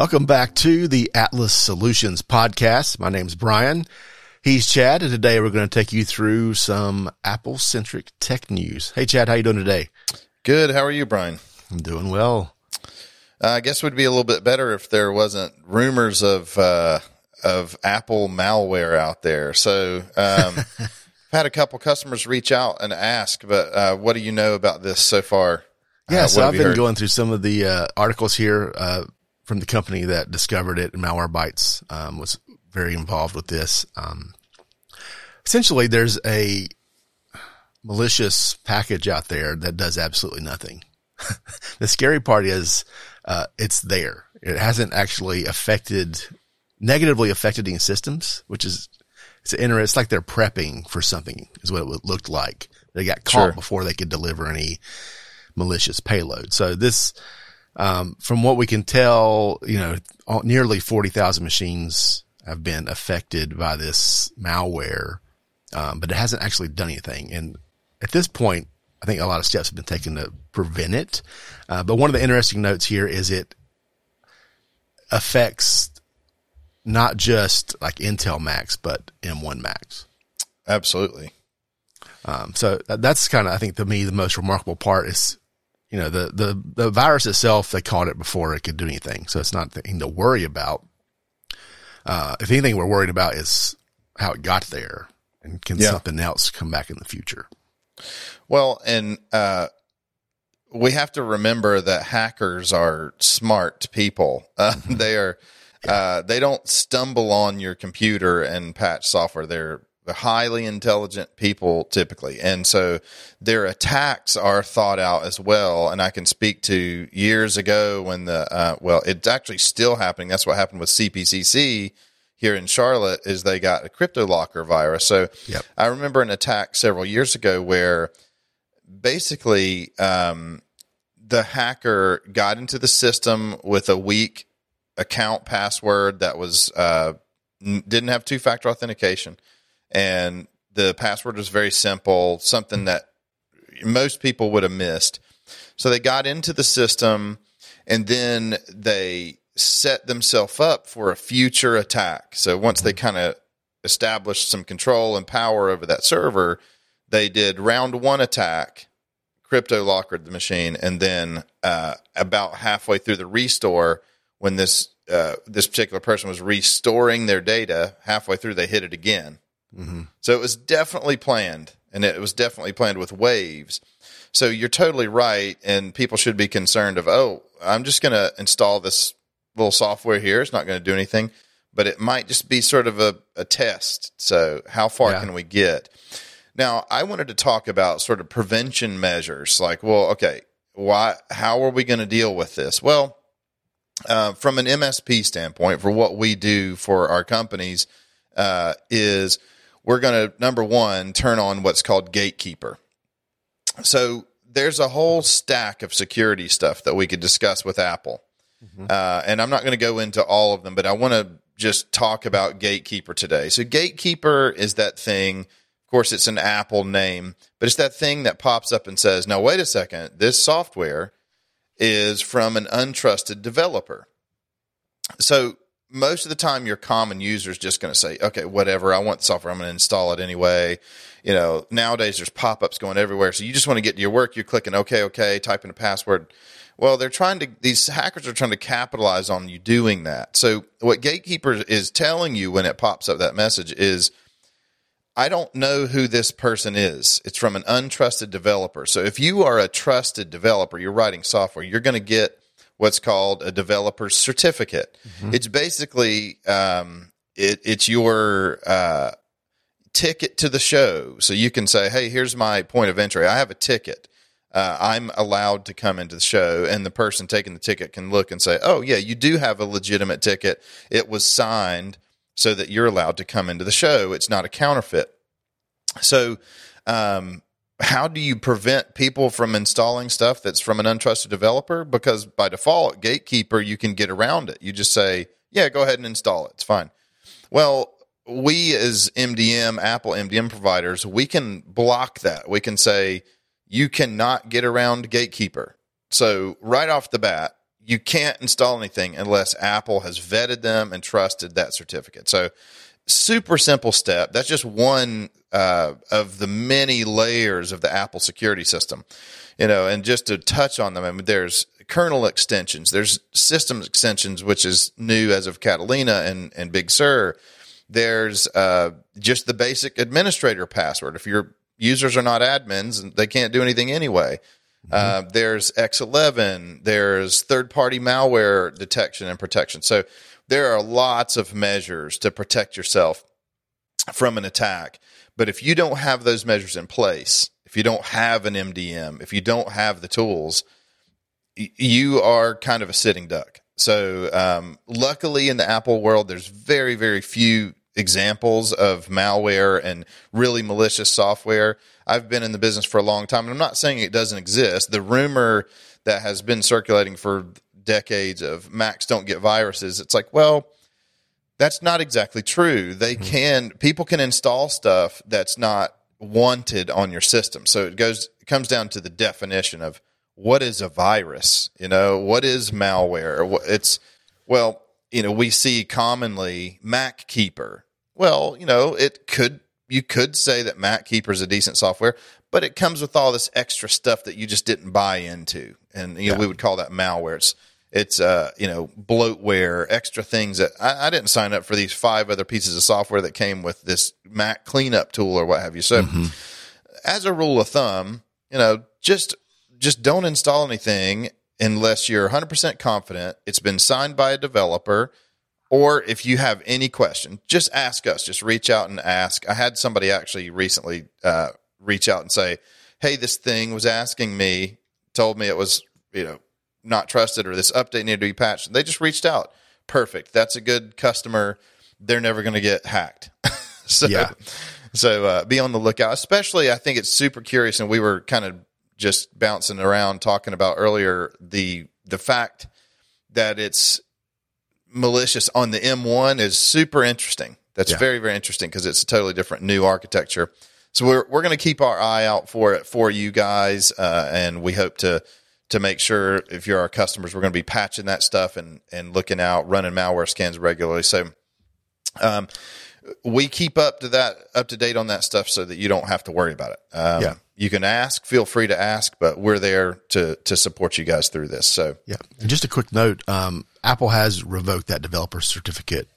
Welcome back to the Atlas Solutions podcast. My name's Brian. He's Chad, and today we're going to take you through some Apple centric tech news. Hey, Chad, how you doing today? Good. How are you, Brian? I'm doing well. Uh, I guess it would be a little bit better if there wasn't rumors of uh, of Apple malware out there. So, um, I've had a couple customers reach out and ask, but uh, what do you know about this so far? Yeah, Uh, so I've been heard? going through some of the uh, articles here uh, from the company that discovered it, Malwarebytes um, was very involved with this. Um, essentially, there's a malicious package out there that does absolutely nothing. the scary part is uh, it's there. It hasn't actually affected negatively affected any systems, which is it's interesting. It's like they're prepping for something, is what it looked like. They got caught Sure. before they could deliver any malicious payload. So this, um, from what we can tell, you know, nearly 40,000 machines have been affected by this malware. Um, but it hasn't actually done anything. And at this point, I think a lot of steps have been taken to prevent it. Uh, but one of the interesting notes here is it affects not just like Intel Macs, but M1 Macs. Absolutely. Um, so that's kind of, I think to me, the most remarkable part is, you know, the, the, the virus itself, they caught it before it could do anything. So it's not anything to worry about. Uh, if anything we're worried about is how it got there and can Yeah. something else come back in the future? Well, and uh, we have to remember that hackers are smart people. Uh, they are. Uh, they don't stumble on your computer and patch software. They're highly intelligent people typically, and so their attacks are thought out as well. And I can speak to years ago when the uh, well, it's actually still happening. That's what happened with CPCC here in Charlotte. Is they got a crypto locker virus. So Yep. I remember an attack several years ago where basically um, the hacker got into the system with a weak account password that was uh, didn't have two factor authentication, and the password was very simple, something that most people would have missed. So they got into the system, and then they set themselves up for a future attack. So once they kind of established some control and power over that server, they did round one attack, crypto lockered the machine, and then uh, about halfway through the restore, when this uh, this particular person was restoring their data, halfway through they hit it again. Mm-hmm. So it was definitely planned, and it was definitely planned with waves. So you're totally right, and people should be concerned of, oh, I'm just going to install this little software here. It's not going to do anything, but it might just be sort of a, a test. So how far Yeah. can we get? Now, I wanted to talk about sort of prevention measures, like, well, okay, why? How are we going to deal with this? Well, uh, from an MSP standpoint, for what we do for our companies, uh, is we're going to number one turn on what's called Gatekeeper. So there's a whole stack of security stuff that we could discuss with Apple, uh, and I'm not going to go into all of them, but I want to just talk about Gatekeeper today. So Gatekeeper is that thing. Of course, it's an Apple name, but it's that thing that pops up and says, "Now wait a second, this software." is from an untrusted developer. So most of the time, your common user is just going to say, okay, whatever, I want the software, I'm going to install it anyway. You know, nowadays there's pop ups going everywhere. So you just want to get to your work, you're clicking okay, okay, typing a password. Well, they're trying to, these hackers are trying to capitalize on you doing that. So what Gatekeeper is telling you when it pops up that message is, I don't know who this person is. It's from an untrusted developer. So if you are a trusted developer, you're writing software, you're going to get what's called a developer's certificate. It's basically um, it, it's your uh, ticket to the show. So you can say, "Hey, here's my point of entry. I have a ticket. Uh, I'm allowed to come into the show." And the person taking the ticket can look and say, "Oh, yeah, you do have a legitimate ticket. It was signed." So that you're allowed to come into the show. It's not a counterfeit. So, um, how do you prevent people from installing stuff that's from an untrusted developer? Because by default, Gatekeeper, you can get around it. You just say, yeah, go ahead and install it. It's fine. Well, we as MDM, Apple MDM providers, we can block that. We can say, you cannot get around Gatekeeper. So, right off the bat, you can't install anything unless Apple has vetted them and trusted that certificate. So, super simple step. That's just one uh, of the many layers of the Apple security system. You know, and just to touch on them, I mean, there's kernel extensions, there's system extensions, which is new as of Catalina and and Big Sur. There's uh, just the basic administrator password. If your users are not admins, they can't do anything anyway. Uh, there's X11. There's third party malware detection and protection. So there are lots of measures to protect yourself from an attack. But if you don't have those measures in place, if you don't have an MDM, if you don't have the tools, you are kind of a sitting duck. So, um, luckily in the Apple world, there's very, very few examples of malware and really malicious software. I've been in the business for a long time, and I'm not saying it doesn't exist. The rumor that has been circulating for decades of Macs don't get viruses, it's like, well, that's not exactly true. They mm-hmm. can people can install stuff that's not wanted on your system. So it goes it comes down to the definition of what is a virus, you know, what is malware? It's well, you know, we see commonly Mac Keeper. Well, you know, it could you could say that Mac Keeper is a decent software, but it comes with all this extra stuff that you just didn't buy into, and you know, we would call that malware. It's it's uh you know bloatware, extra things that I, I didn't sign up for these five other pieces of software that came with this Mac cleanup tool or what have you. So, as a rule of thumb, you know, just just don't install anything unless you're 100% confident it's been signed by a developer or if you have any question just ask us. Just reach out and ask. I had somebody actually recently uh, reach out and say hey this thing was asking me told me it was you know not trusted or this update needed to be patched they just reached out perfect that's a good customer they're never going to get hacked so Yeah. so uh, be on the lookout especially i think it's super curious and we were kind of just bouncing around talking about earlier the the fact that it's malicious on the M1 is super interesting. That's Yeah. very very interesting because it's a totally different new architecture. So we're we're going to keep our eye out for it for you guys, uh, and we hope to to make sure if you're our customers, we're going to be patching that stuff and and looking out, running malware scans regularly. So. Um, we keep up to that up to date on that stuff so that you don't have to worry about it. Um, Yeah. you can ask, feel free to ask, but we're there to to support you guys through this. So Yeah. And just a quick note, um, Apple has revoked that developer certificate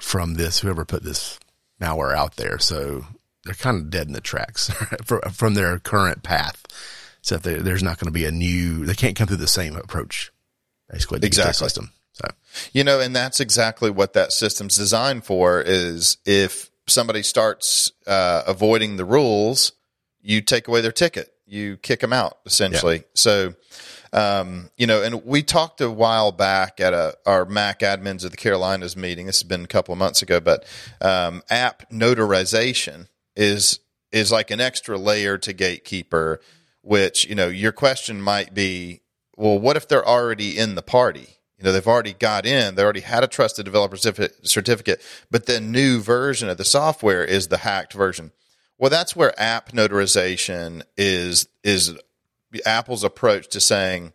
from this, whoever put this malware out there. So they're kind of dead in the tracks from their current path. So there's not going to be a new, they can't come through the same approach, basically. Exactly. System. So You know, and that's exactly what that system's designed for is if somebody starts uh, avoiding the rules, you take away their ticket. You kick them out essentially. So, um, you know, and we talked a while back at a, our Mac admins of the Carolinas meeting. This has been a couple of months ago, but um, app notarization is is like an extra layer to Gatekeeper. Which you know, your question might be, well, what if they're already in the party? You know, they've already got in, they already had a trusted developer certificate, but the new version of the software is the hacked version. Well, that's where app notarization is is Apple's approach to saying,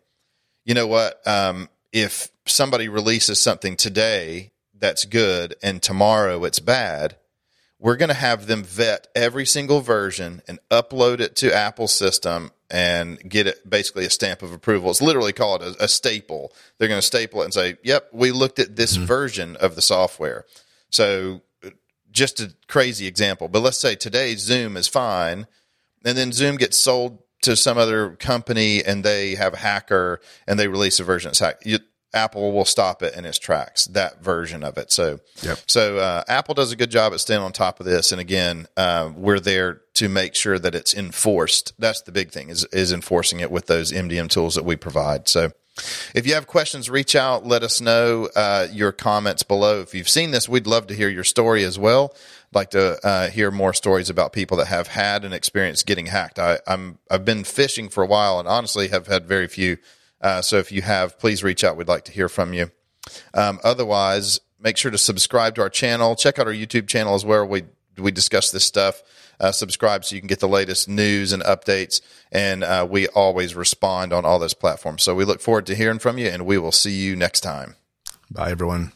you know what, um, if somebody releases something today that's good and tomorrow it's bad, we're going to have them vet every single version and upload it to Apple's system and get it basically a stamp of approval. It's literally called a, a staple. They're going to staple it and say, "Yep, we looked at this mm-hmm. version of the software." So, just a crazy example, but let's say today Zoom is fine, and then Zoom gets sold to some other company and they have a hacker and they release a version that's hacked. Apple will stop it in its tracks, that version of it. So, Yep. so uh, Apple does a good job at staying on top of this. And again, uh, we're there to make sure that it's enforced. That's the big thing is is enforcing it with those MDM tools that we provide. So, if you have questions, reach out. Let us know uh, your comments below. If you've seen this, we'd love to hear your story as well. Like to uh, hear more stories about people that have had an experience getting hacked. I, I'm I've been fishing for a while and honestly have had very few. Uh, so if you have, please reach out. We'd like to hear from you. Um, otherwise, make sure to subscribe to our channel. Check out our YouTube channel as well. We we discuss this stuff. Uh, subscribe so you can get the latest news and updates. And uh, we always respond on all those platforms. So we look forward to hearing from you, and we will see you next time. Bye, everyone.